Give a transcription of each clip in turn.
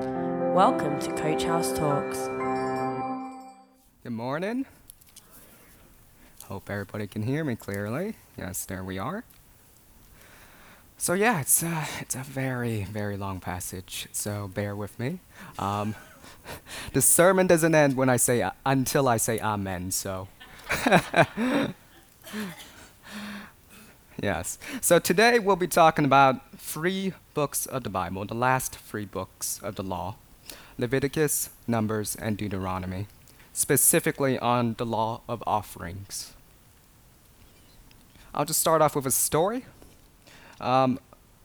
Welcome to Coach House Talks. Good morning. Hope everybody can hear me clearly. Yes, there we are. So yeah, it's uh, it's a very very long passage. So bear with me. Um, the sermon doesn't end when I say uh, until I say amen. So. yes. So today we'll be talking about three books of the Bible, the last three books of the law Leviticus, Numbers, and Deuteronomy, specifically on the law of offerings. I'll just start off with a story. Um,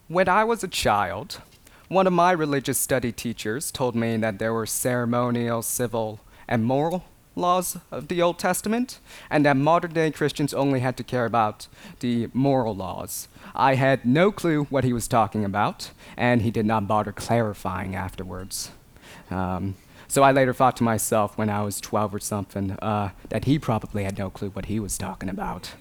when I was a child, one of my religious study teachers told me that there were ceremonial, civil, and moral laws of the Old Testament, and that modern day Christians only had to care about the moral laws. I had no clue what he was talking about, and he did not bother clarifying afterwards. Um, so I later thought to myself when I was 12 or something uh, that he probably had no clue what he was talking about.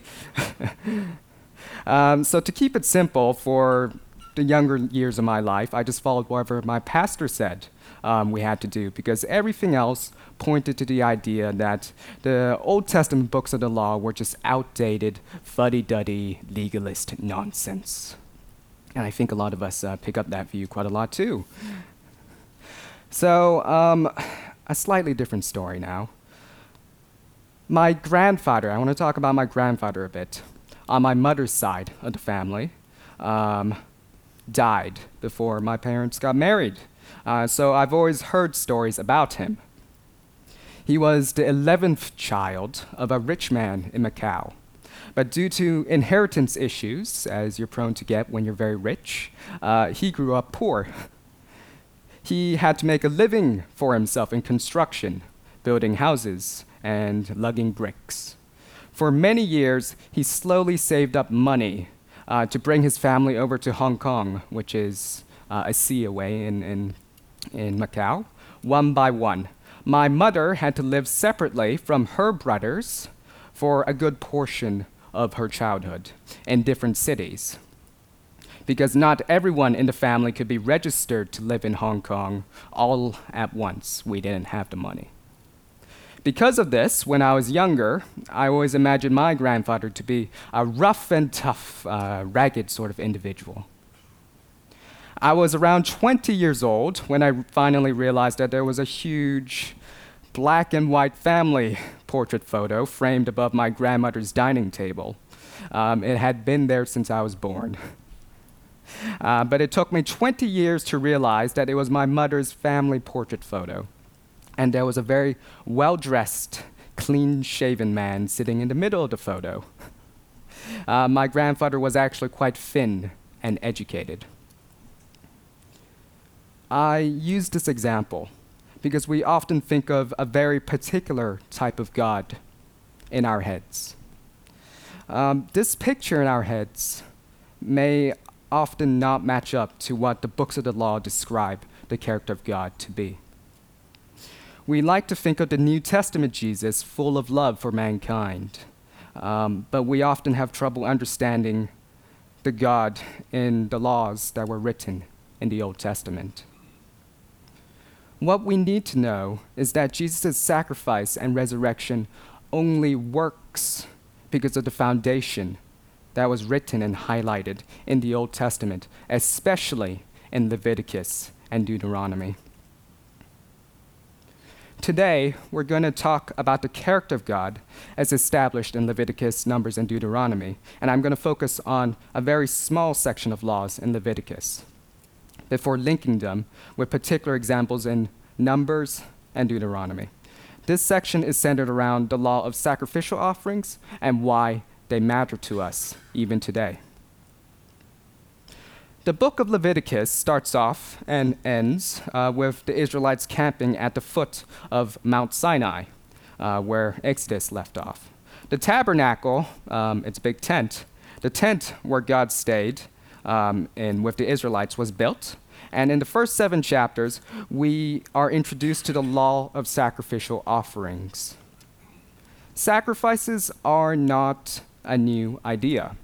um, so to keep it simple for the younger years of my life, I just followed whatever my pastor said um, we had to do because everything else pointed to the idea that the Old Testament books of the law were just outdated, fuddy duddy, legalist nonsense. And I think a lot of us uh, pick up that view quite a lot too. So, um, a slightly different story now. My grandfather, I want to talk about my grandfather a bit, on my mother's side of the family, um, died before my parents got married. Uh, so I've always heard stories about him. He was the 11th child of a rich man in Macau. But due to inheritance issues, as you're prone to get when you're very rich, uh, he grew up poor he had to make a living for himself in construction, building houses and lugging bricks. For many years, he slowly saved up money uh, to bring his family over to Hong Kong, which is uh, a sea away in, in, in Macau, one by one. My mother had to live separately from her brothers for a good portion of her childhood in different cities because not everyone in the family could be registered to live in Hong Kong all at once. We didn't have the money. Because of this, when I was younger, I always imagined my grandfather to be a rough and tough, uh, ragged sort of individual. I was around 20 years old when I finally realized that there was a huge black and white family portrait photo framed above my grandmother's dining table. Um, it had been there since I was born. Uh, but it took me 20 years to realize that it was my mother's family portrait photo. And there was a very well dressed, clean shaven man sitting in the middle of the photo. Uh, my grandfather was actually quite thin and educated. I use this example because we often think of a very particular type of God in our heads. Um, this picture in our heads may often not match up to what the books of the law describe the character of God to be. We like to think of the New Testament Jesus full of love for mankind, um, but we often have trouble understanding the God in the laws that were written in the Old Testament. What we need to know is that Jesus' sacrifice and resurrection only works because of the foundation that was written and highlighted in the Old Testament, especially in Leviticus and Deuteronomy. Today, we're going to talk about the character of God as established in Leviticus, Numbers, and Deuteronomy, and I'm going to focus on a very small section of laws in Leviticus before linking them with particular examples in Numbers and Deuteronomy. This section is centered around the law of sacrificial offerings and why they matter to us even today. The book of Leviticus starts off and ends uh, with the Israelites camping at the foot of Mount Sinai, uh, where Exodus left off. The tabernacle, um, its big tent, the tent where God stayed um, and with the Israelites was built. And in the first seven chapters, we are introduced to the law of sacrificial offerings. Sacrifices are not a new idea.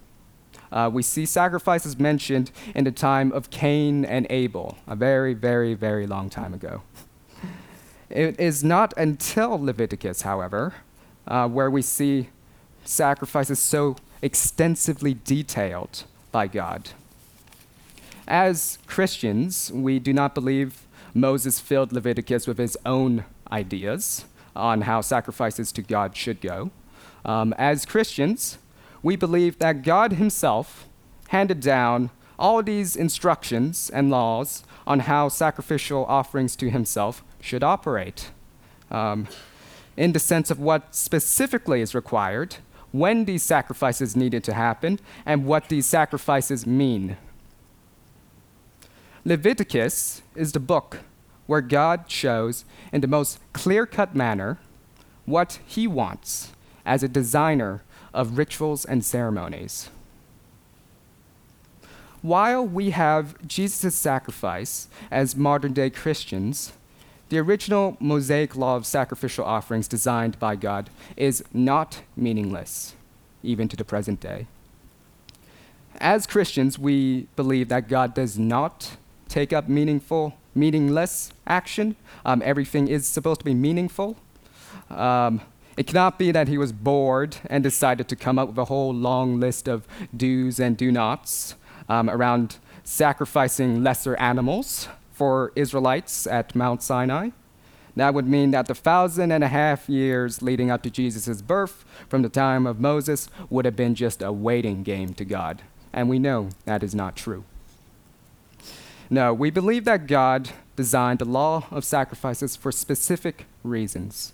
uh, we see sacrifices mentioned in the time of Cain and Abel, a very, very, very long time ago. It is not until Leviticus, however, uh, where we see sacrifices so extensively detailed by God. As Christians, we do not believe Moses filled Leviticus with his own ideas on how sacrifices to God should go. Um, as Christians, we believe that God Himself handed down all these instructions and laws on how sacrificial offerings to Himself should operate. Um, in the sense of what specifically is required, when these sacrifices needed to happen, and what these sacrifices mean. Leviticus is the book where God shows in the most clear cut manner what He wants as a designer of rituals and ceremonies. While we have Jesus' sacrifice as modern day Christians, the original Mosaic law of sacrificial offerings designed by God is not meaningless, even to the present day. As Christians, we believe that God does not take up meaningful, meaningless action. Um, everything is supposed to be meaningful. Um, it cannot be that he was bored and decided to come up with a whole long list of do's and do nots um, around sacrificing lesser animals for Israelites at Mount Sinai. That would mean that the thousand and a half years leading up to Jesus' birth from the time of Moses would have been just a waiting game to God. And we know that is not true. No, we believe that God designed the law of sacrifices for specific reasons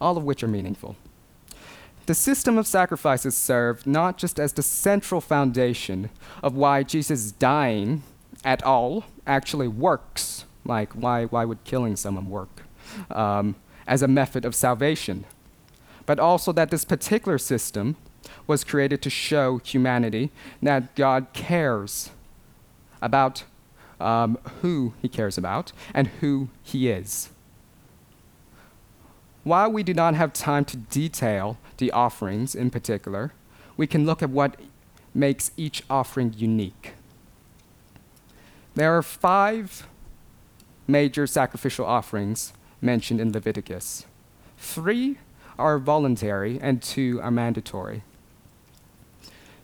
all of which are meaningful. The system of sacrifices served not just as the central foundation of why Jesus dying at all actually works, like why, why would killing someone work, um, as a method of salvation, but also that this particular system was created to show humanity that God cares about um, who he cares about and who he is. While we do not have time to detail the offerings in particular, we can look at what makes each offering unique. There are five major sacrificial offerings mentioned in Leviticus. Three are voluntary and two are mandatory.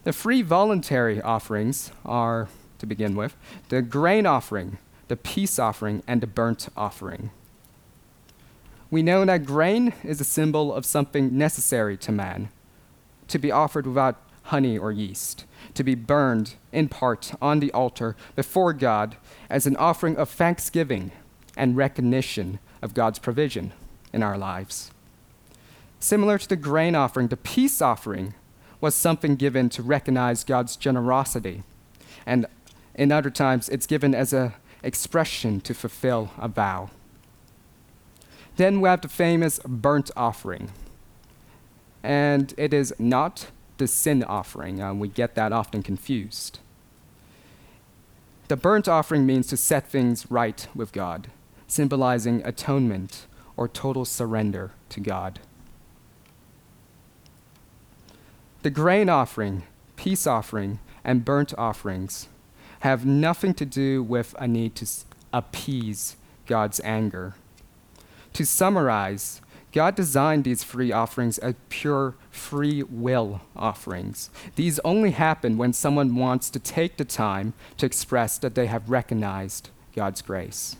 The three voluntary offerings are, to begin with, the grain offering, the peace offering, and the burnt offering. We know that grain is a symbol of something necessary to man, to be offered without honey or yeast, to be burned in part on the altar before God as an offering of thanksgiving and recognition of God's provision in our lives. Similar to the grain offering, the peace offering was something given to recognize God's generosity. And in other times, it's given as an expression to fulfill a vow. Then we have the famous burnt offering. And it is not the sin offering. Uh, we get that often confused. The burnt offering means to set things right with God, symbolizing atonement or total surrender to God. The grain offering, peace offering, and burnt offerings have nothing to do with a need to appease God's anger to summarize, God designed these free offerings as pure free will offerings. These only happen when someone wants to take the time to express that they have recognized God's grace.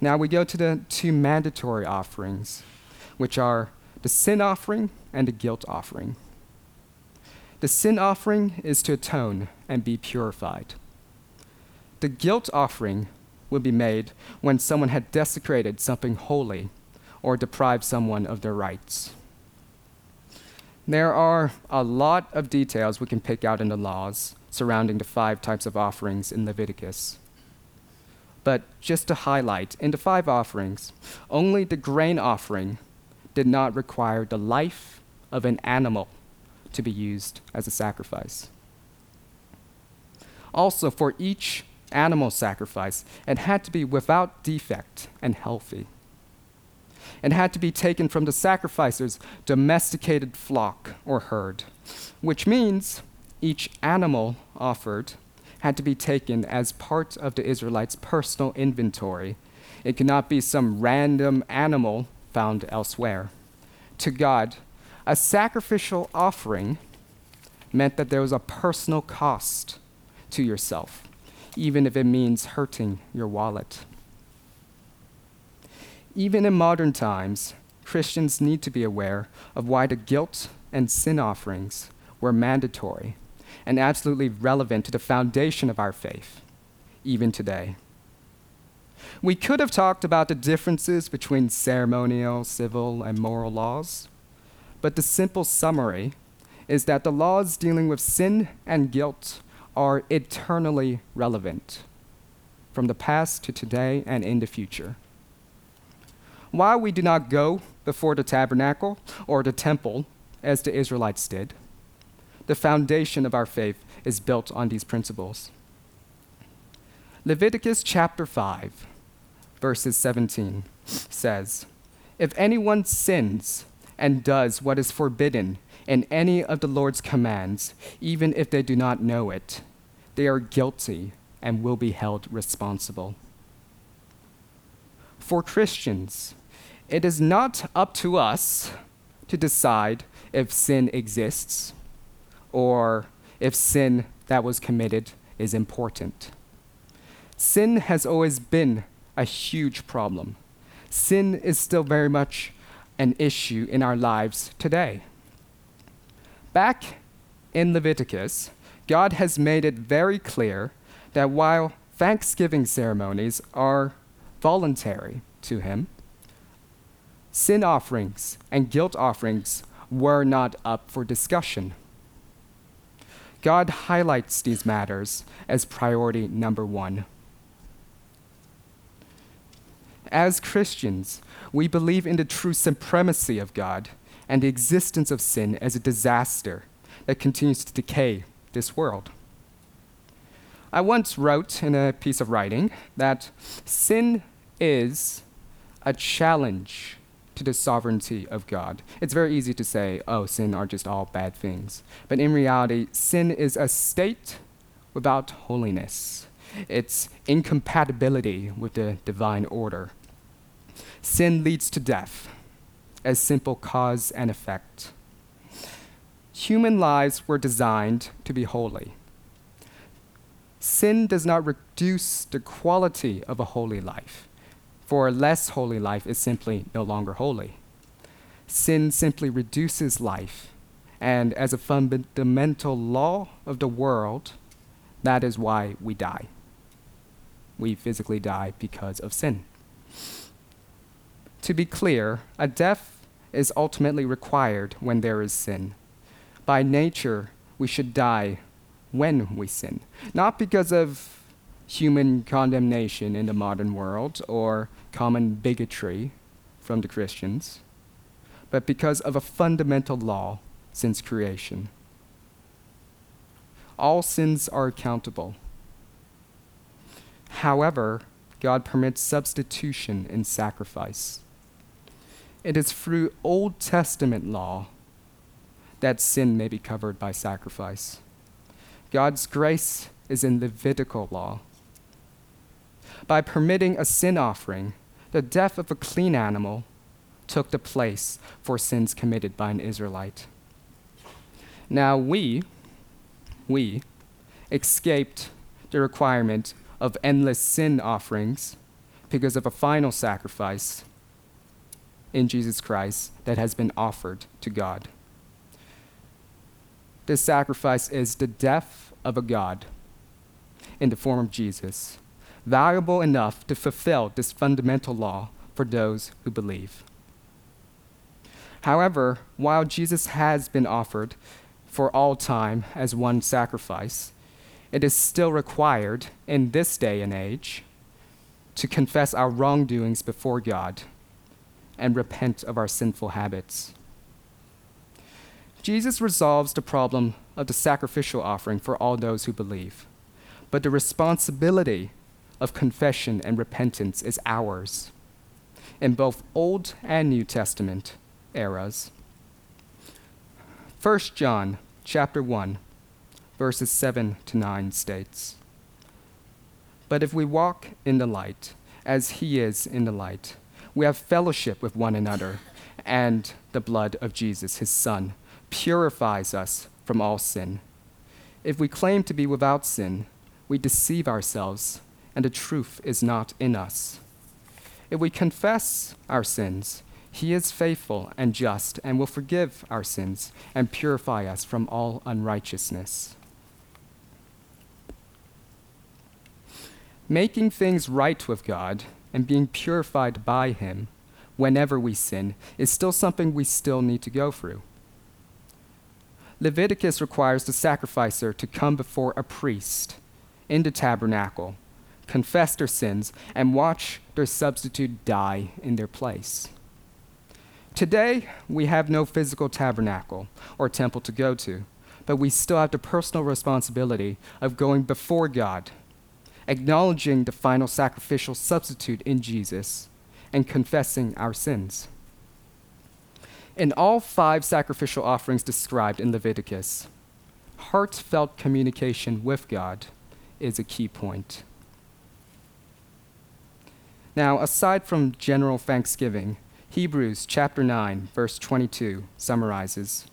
Now we go to the two mandatory offerings, which are the sin offering and the guilt offering. The sin offering is to atone and be purified. The guilt offering would be made when someone had desecrated something holy or deprived someone of their rights. There are a lot of details we can pick out in the laws surrounding the five types of offerings in Leviticus. But just to highlight, in the five offerings, only the grain offering did not require the life of an animal to be used as a sacrifice. Also, for each animal sacrifice it had to be without defect and healthy. and had to be taken from the sacrificer's domesticated flock or herd, which means each animal offered had to be taken as part of the Israelites' personal inventory. It could not be some random animal found elsewhere. To God, a sacrificial offering meant that there was a personal cost to yourself, even if it means hurting your wallet. Even in modern times, Christians need to be aware of why the guilt and sin offerings were mandatory and absolutely relevant to the foundation of our faith, even today. We could have talked about the differences between ceremonial, civil, and moral laws, but the simple summary is that the laws dealing with sin and guilt are eternally relevant, from the past to today and in the future. While we do not go before the tabernacle or the temple as the Israelites did, the foundation of our faith is built on these principles. Leviticus chapter 5, verses 17 says, If anyone sins and does what is forbidden in any of the Lord's commands, even if they do not know it, they are guilty and will be held responsible. For Christians, it is not up to us to decide if sin exists or if sin that was committed is important. Sin has always been a huge problem. Sin is still very much an issue in our lives today. Back in Leviticus, God has made it very clear that while thanksgiving ceremonies are voluntary to Him, sin offerings and guilt offerings were not up for discussion. God highlights these matters as priority number one. As Christians, we believe in the true supremacy of God and the existence of sin as a disaster that continues to decay this world. I once wrote in a piece of writing that sin is a challenge to the sovereignty of God. It's very easy to say, oh, sin are just all bad things. But in reality, sin is a state without holiness, it's incompatibility with the divine order. Sin leads to death as simple cause and effect. Human lives were designed to be holy. Sin does not reduce the quality of a holy life for a less holy life is simply no longer holy. Sin simply reduces life, and as a fundamental law of the world, that is why we die. We physically die because of sin. To be clear, a death is ultimately required when there is sin. By nature, we should die when we sin, not because of human condemnation in the modern world or common bigotry from the Christians, but because of a fundamental law since creation. All sins are accountable. However, God permits substitution in sacrifice. It is through Old Testament law that sin may be covered by sacrifice. God's grace is in Levitical law by permitting a sin offering, the death of a clean animal took the place for sins committed by an Israelite. Now we, we, escaped the requirement of endless sin offerings because of a final sacrifice in Jesus Christ that has been offered to God. This sacrifice is the death of a God in the form of Jesus valuable enough to fulfill this fundamental law for those who believe. However, while Jesus has been offered for all time as one sacrifice, it is still required in this day and age to confess our wrongdoings before God and repent of our sinful habits. Jesus resolves the problem of the sacrificial offering for all those who believe, but the responsibility of confession and repentance is ours. in both Old and New Testament eras. 1 John chapter 1 verses 7 to 9 states But if we walk in the light as he is in the light we have fellowship with one another and the blood of Jesus his son purifies us from all sin if we claim to be without sin we deceive ourselves and the truth is not in us if we confess our sins he is faithful and just and will forgive our sins and purify us from all unrighteousness. Making things right with God and being purified by Him whenever we sin is still something we still need to go through. Leviticus requires the sacrificer to come before a priest in the tabernacle, confess their sins, and watch their substitute die in their place. Today, we have no physical tabernacle or temple to go to, but we still have the personal responsibility of going before God, acknowledging the final sacrificial substitute in Jesus, and confessing our sins. In all five sacrificial offerings described in Leviticus, heartfelt communication with God is a key point. Now, aside from general thanksgiving, Hebrews chapter 9, verse 22 summarizes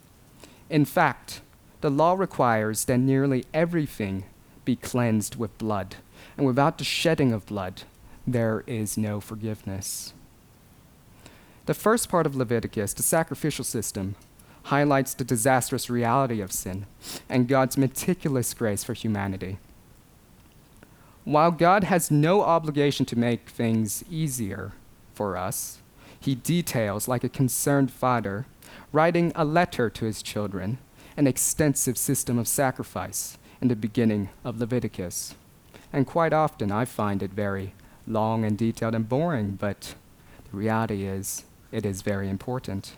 In fact, the law requires that nearly everything be cleansed with blood, and without the shedding of blood, there is no forgiveness. The first part of Leviticus, the sacrificial system, highlights the disastrous reality of sin and God's meticulous grace for humanity. While God has no obligation to make things easier for us, he details, like a concerned father, writing a letter to his children, an extensive system of sacrifice in the beginning of Leviticus. And quite often I find it very long and detailed and boring, but the reality is it is very important.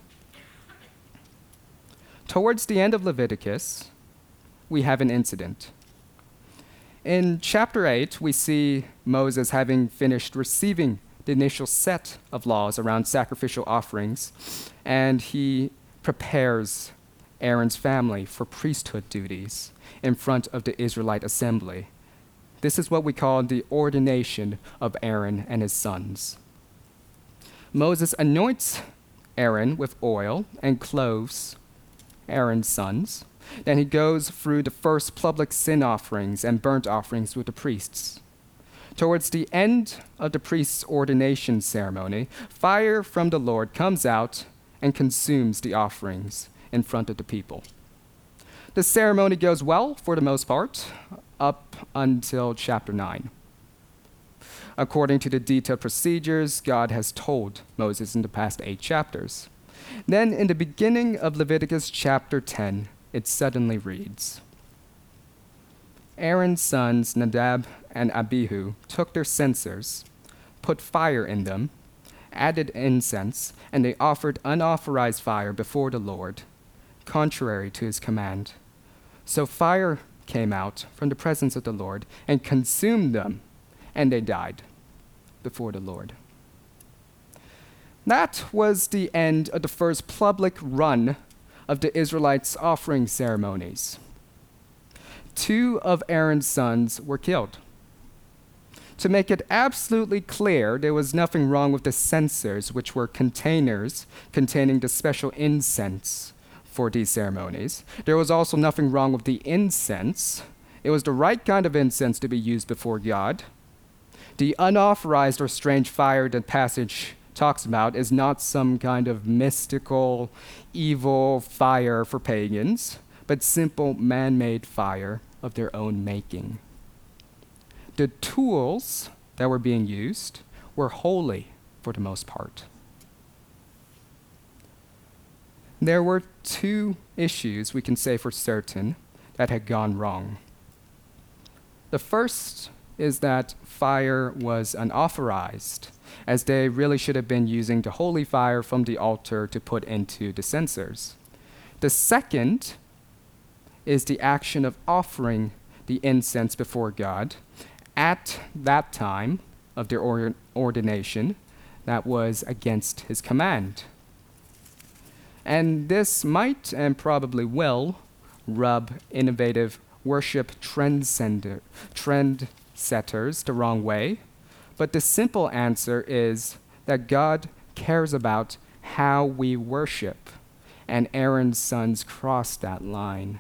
Towards the end of Leviticus, we have an incident. In chapter 8, we see Moses having finished receiving the initial set of laws around sacrificial offerings, and he prepares Aaron's family for priesthood duties in front of the Israelite assembly. This is what we call the ordination of Aaron and his sons. Moses anoints Aaron with oil and clothes Aaron's sons. Then he goes through the first public sin offerings and burnt offerings with the priests. Towards the end of the priest's ordination ceremony, fire from the Lord comes out and consumes the offerings in front of the people. The ceremony goes well for the most part, up until chapter 9. According to the detailed procedures God has told Moses in the past eight chapters. Then, in the beginning of Leviticus chapter 10, it suddenly reads Aaron's sons, Nadab and Abihu, took their censers, put fire in them, added incense, and they offered unauthorized fire before the Lord, contrary to his command. So fire came out from the presence of the Lord and consumed them, and they died before the Lord. That was the end of the first public run of the Israelites' offering ceremonies two of Aaron's sons were killed. To make it absolutely clear, there was nothing wrong with the censers, which were containers containing the special incense for these ceremonies. There was also nothing wrong with the incense. It was the right kind of incense to be used before God. The unauthorized or strange fire that passage talks about is not some kind of mystical, evil fire for pagans, but simple man made fire of their own making. The tools that were being used were holy for the most part. There were two issues we can say for certain that had gone wrong. The first is that fire was unauthorized, as they really should have been using the holy fire from the altar to put into the censers. The second is the action of offering the incense before God at that time of their or- ordination. that was against his command. And this might and probably will rub innovative worship trendsetters the wrong way, but the simple answer is that God cares about how we worship, and Aaron's sons crossed that line.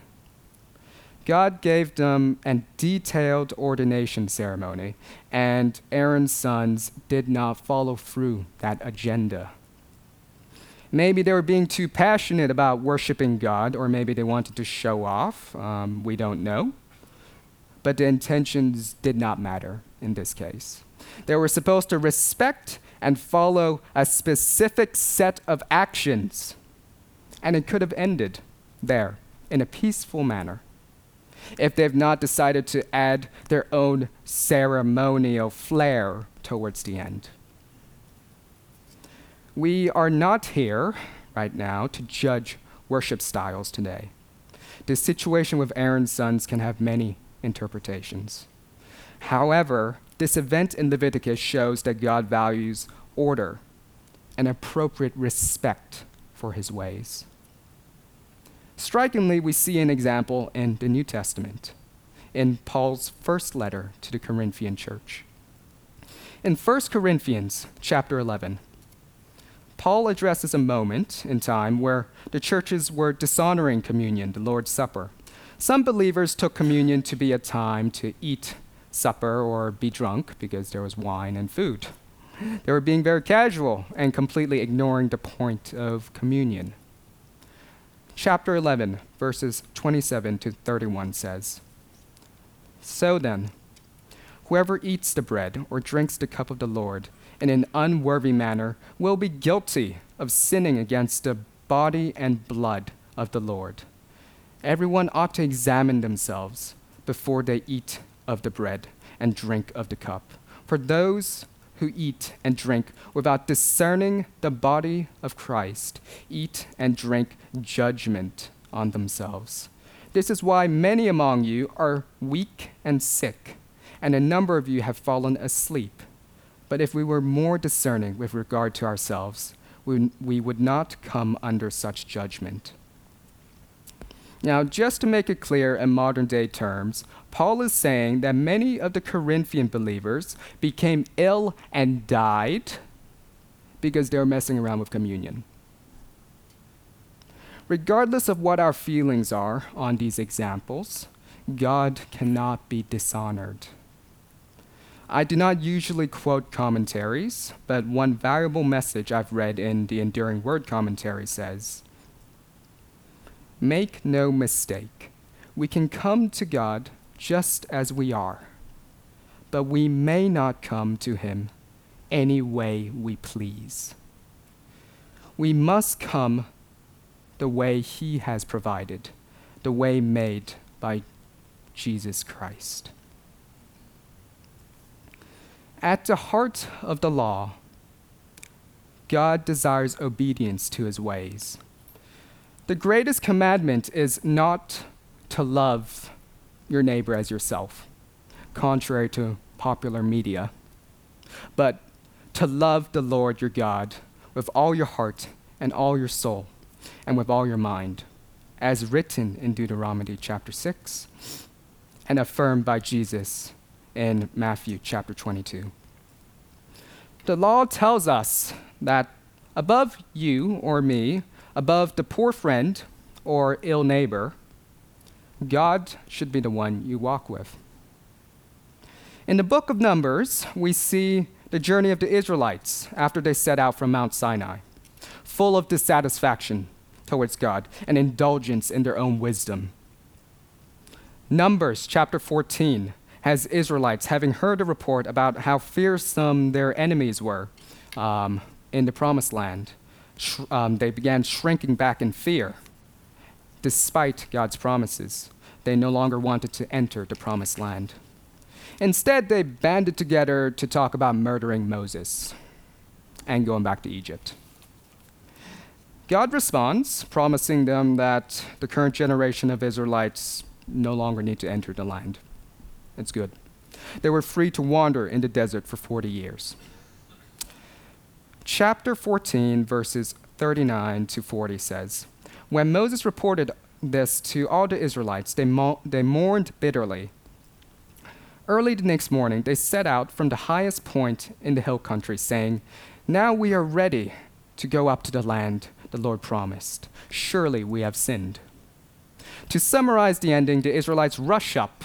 God gave them a detailed ordination ceremony, and Aaron's sons did not follow through that agenda. Maybe they were being too passionate about worshiping God, or maybe they wanted to show off. Um, we don't know. But the intentions did not matter in this case. They were supposed to respect and follow a specific set of actions, and it could have ended there in a peaceful manner if they've not decided to add their own ceremonial flair towards the end. We are not here right now to judge worship styles today. The situation with Aaron's sons can have many interpretations. However, this event in Leviticus shows that God values order and appropriate respect for his ways. Strikingly, we see an example in the New Testament, in Paul's first letter to the Corinthian church. In 1 Corinthians chapter 11, Paul addresses a moment in time where the churches were dishonoring communion, the Lord's Supper. Some believers took communion to be a time to eat supper or be drunk because there was wine and food. They were being very casual and completely ignoring the point of communion chapter 11, verses 27 to 31 says So then, whoever eats the bread or drinks the cup of the Lord in an unworthy manner will be guilty of sinning against the body and blood of the Lord. Everyone ought to examine themselves before they eat of the bread and drink of the cup. For those who eat and drink without discerning the body of Christ eat and drink judgment on themselves. This is why many among you are weak and sick, and a number of you have fallen asleep. But if we were more discerning with regard to ourselves, we, we would not come under such judgment. Now, just to make it clear in modern day terms, Paul is saying that many of the Corinthian believers became ill and died because they were messing around with communion. Regardless of what our feelings are on these examples, God cannot be dishonored. I do not usually quote commentaries, but one valuable message I've read in the Enduring Word commentary says Make no mistake, we can come to God just as we are, but we may not come to Him any way we please. We must come the way He has provided, the way made by Jesus Christ. At the heart of the law, God desires obedience to His ways. The greatest commandment is not to love your neighbor as yourself, contrary to popular media, but to love the Lord your God with all your heart and all your soul and with all your mind, as written in Deuteronomy chapter 6 and affirmed by Jesus in Matthew chapter 22. The law tells us that above you or me, above the poor friend or ill neighbor, God should be the one you walk with. In the book of Numbers, we see the journey of the Israelites after they set out from Mount Sinai, full of dissatisfaction towards God and indulgence in their own wisdom. Numbers chapter 14 has Israelites having heard a report about how fearsome their enemies were um, in the promised land um, they began shrinking back in fear. Despite God's promises, they no longer wanted to enter the promised land. Instead, they banded together to talk about murdering Moses and going back to Egypt. God responds, promising them that the current generation of Israelites no longer need to enter the land. It's good. They were free to wander in the desert for 40 years. chapter 14, verses 39 to 40 says When Moses reported this to all the Israelites, they, mo- they mourned bitterly. Early the next morning, they set out from the highest point in the hill country, saying, Now we are ready to go up to the land the Lord promised. Surely we have sinned. To summarize the ending, the Israelites rush up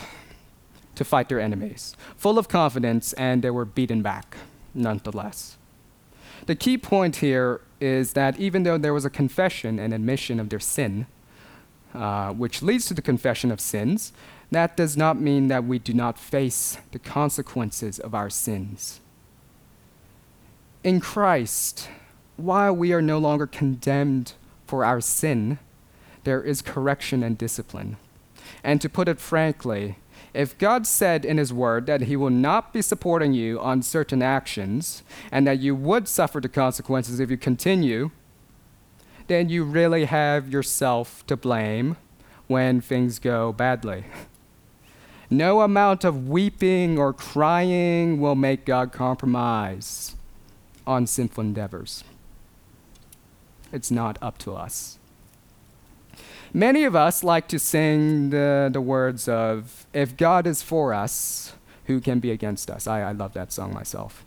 to fight their enemies, full of confidence, and they were beaten back, nonetheless. The key point here is that even though there was a confession and admission of their sin, uh, which leads to the confession of sins, that does not mean that we do not face the consequences of our sins. In Christ, while we are no longer condemned for our sin, there is correction and discipline. And to put it frankly, if God said in His Word that He will not be supporting you on certain actions and that you would suffer the consequences if you continue, then you really have yourself to blame when things go badly. No amount of weeping or crying will make God compromise on sinful endeavors. It's not up to us. Many of us like to sing the, the words of, If God is for us, who can be against us? I, I love that song myself.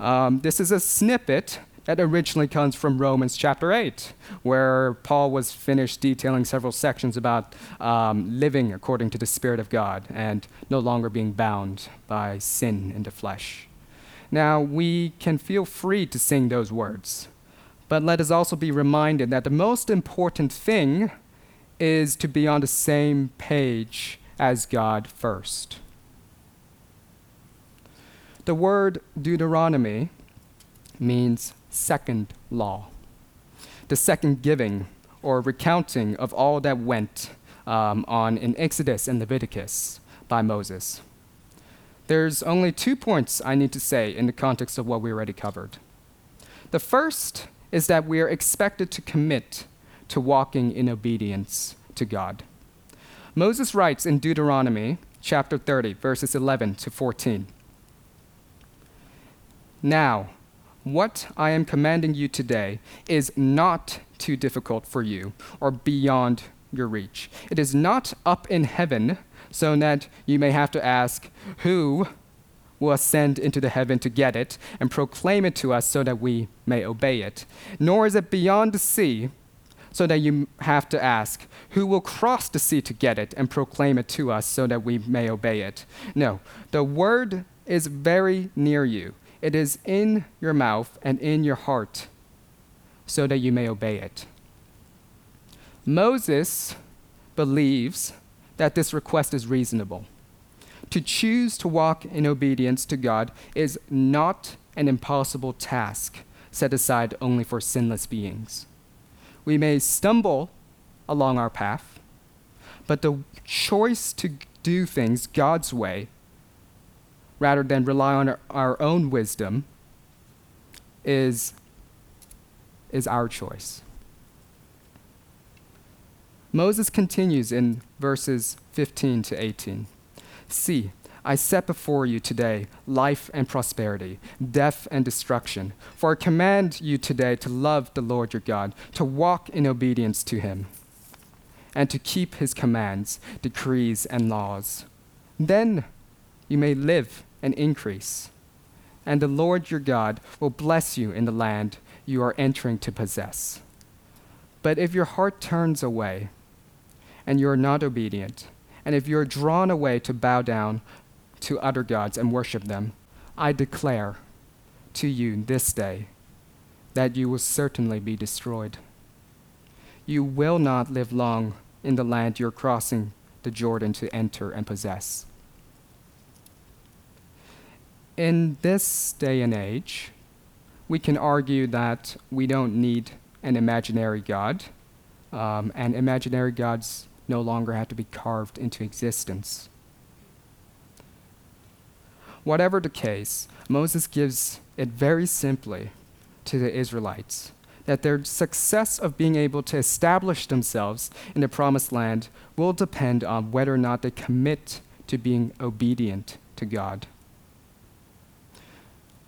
Um, this is a snippet that originally comes from Romans chapter 8, where Paul was finished detailing several sections about um, living according to the Spirit of God and no longer being bound by sin in the flesh. Now, we can feel free to sing those words, but let us also be reminded that the most important thing is to be on the same page as God first. The word Deuteronomy means second law, the second giving or recounting of all that went um, on in Exodus and Leviticus by Moses. There's only two points I need to say in the context of what we already covered. The first is that we are expected to commit to walking in obedience to God. Moses writes in Deuteronomy chapter 30, verses 11 to 14. Now, what I am commanding you today is not too difficult for you or beyond your reach. It is not up in heaven, so that you may have to ask, Who will ascend into the heaven to get it and proclaim it to us so that we may obey it? Nor is it beyond the sea, so that you have to ask, Who will cross the sea to get it and proclaim it to us so that we may obey it? No, the word is very near you. It is in your mouth and in your heart so that you may obey it. Moses believes that this request is reasonable. To choose to walk in obedience to God is not an impossible task set aside only for sinless beings. We may stumble along our path, but the choice to do things God's way rather than rely on our, own wisdom is, is our choice. Moses continues in verses 15 to 18. See, I set before you today life and prosperity, death and destruction. For I command you today to love the Lord your God, to walk in obedience to him, and to keep his commands, decrees, and laws. Then you may live and increase, and the Lord your God will bless you in the land you are entering to possess. But if your heart turns away, and you are not obedient, and if you are drawn away to bow down to other gods and worship them, I declare to you this day that you will certainly be destroyed. You will not live long in the land you're crossing the Jordan to enter and possess. In this day and age, we can argue that we don't need an imaginary God, um, and imaginary gods no longer have to be carved into existence. Whatever the case, Moses gives it very simply to the Israelites that their success of being able to establish themselves in the promised land will depend on whether or not they commit to being obedient to God.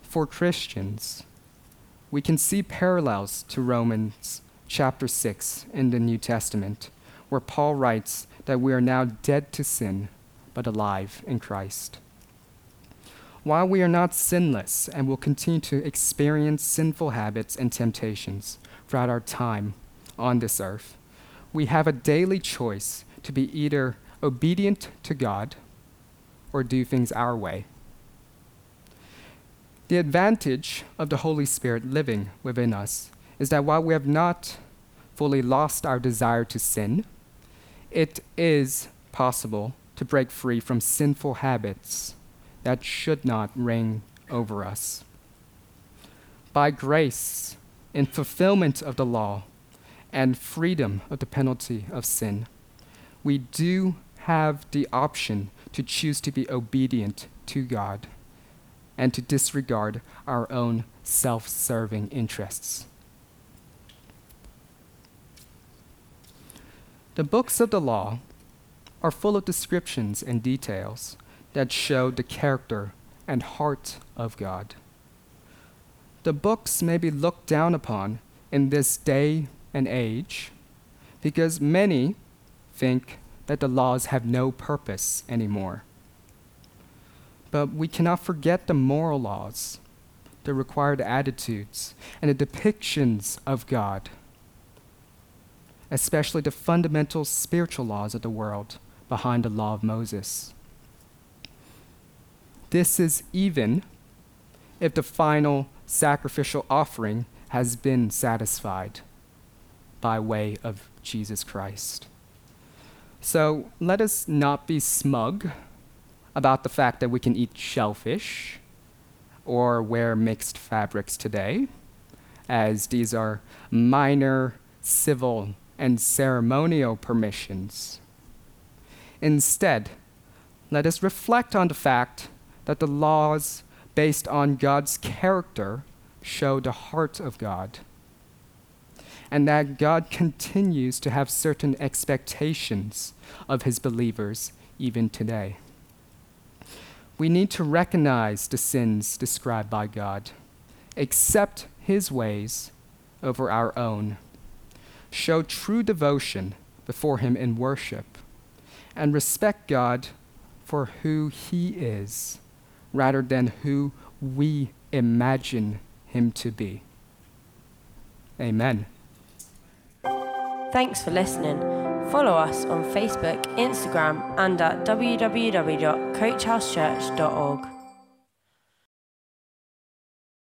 For Christians, we can see parallels to Romans chapter 6 in the New Testament, where Paul writes that we are now dead to sin, but alive in Christ. While we are not sinless and will continue to experience sinful habits and temptations throughout our time on this earth, we have a daily choice to be either obedient to God or do things our way. The advantage of the Holy Spirit living within us is that while we have not fully lost our desire to sin, it is possible to break free from sinful habits that should not reign over us. By grace, in fulfillment of the law, and freedom of the penalty of sin, we do have the option to choose to be obedient to God and to disregard our own self serving interests. The books of the law are full of descriptions and details that show the character and heart of God. The books may be looked down upon in this day and age because many think that the laws have no purpose anymore. But we cannot forget the moral laws, the required attitudes, and the depictions of God, especially the fundamental spiritual laws of the world behind the law of Moses. This is even if the final sacrificial offering has been satisfied by way of Jesus Christ. So let us not be smug about the fact that we can eat shellfish or wear mixed fabrics today, as these are minor civil and ceremonial permissions. Instead, let us reflect on the fact that the laws based on God's character show the heart of God and that God continues to have certain expectations of his believers even today. We need to recognize the sins described by God, accept his ways over our own, show true devotion before him in worship, and respect God for who he is rather than who we imagine him to be. Amen. Thanks for listening. Follow us on Facebook, Instagram, and at www.coachhousechurch.org.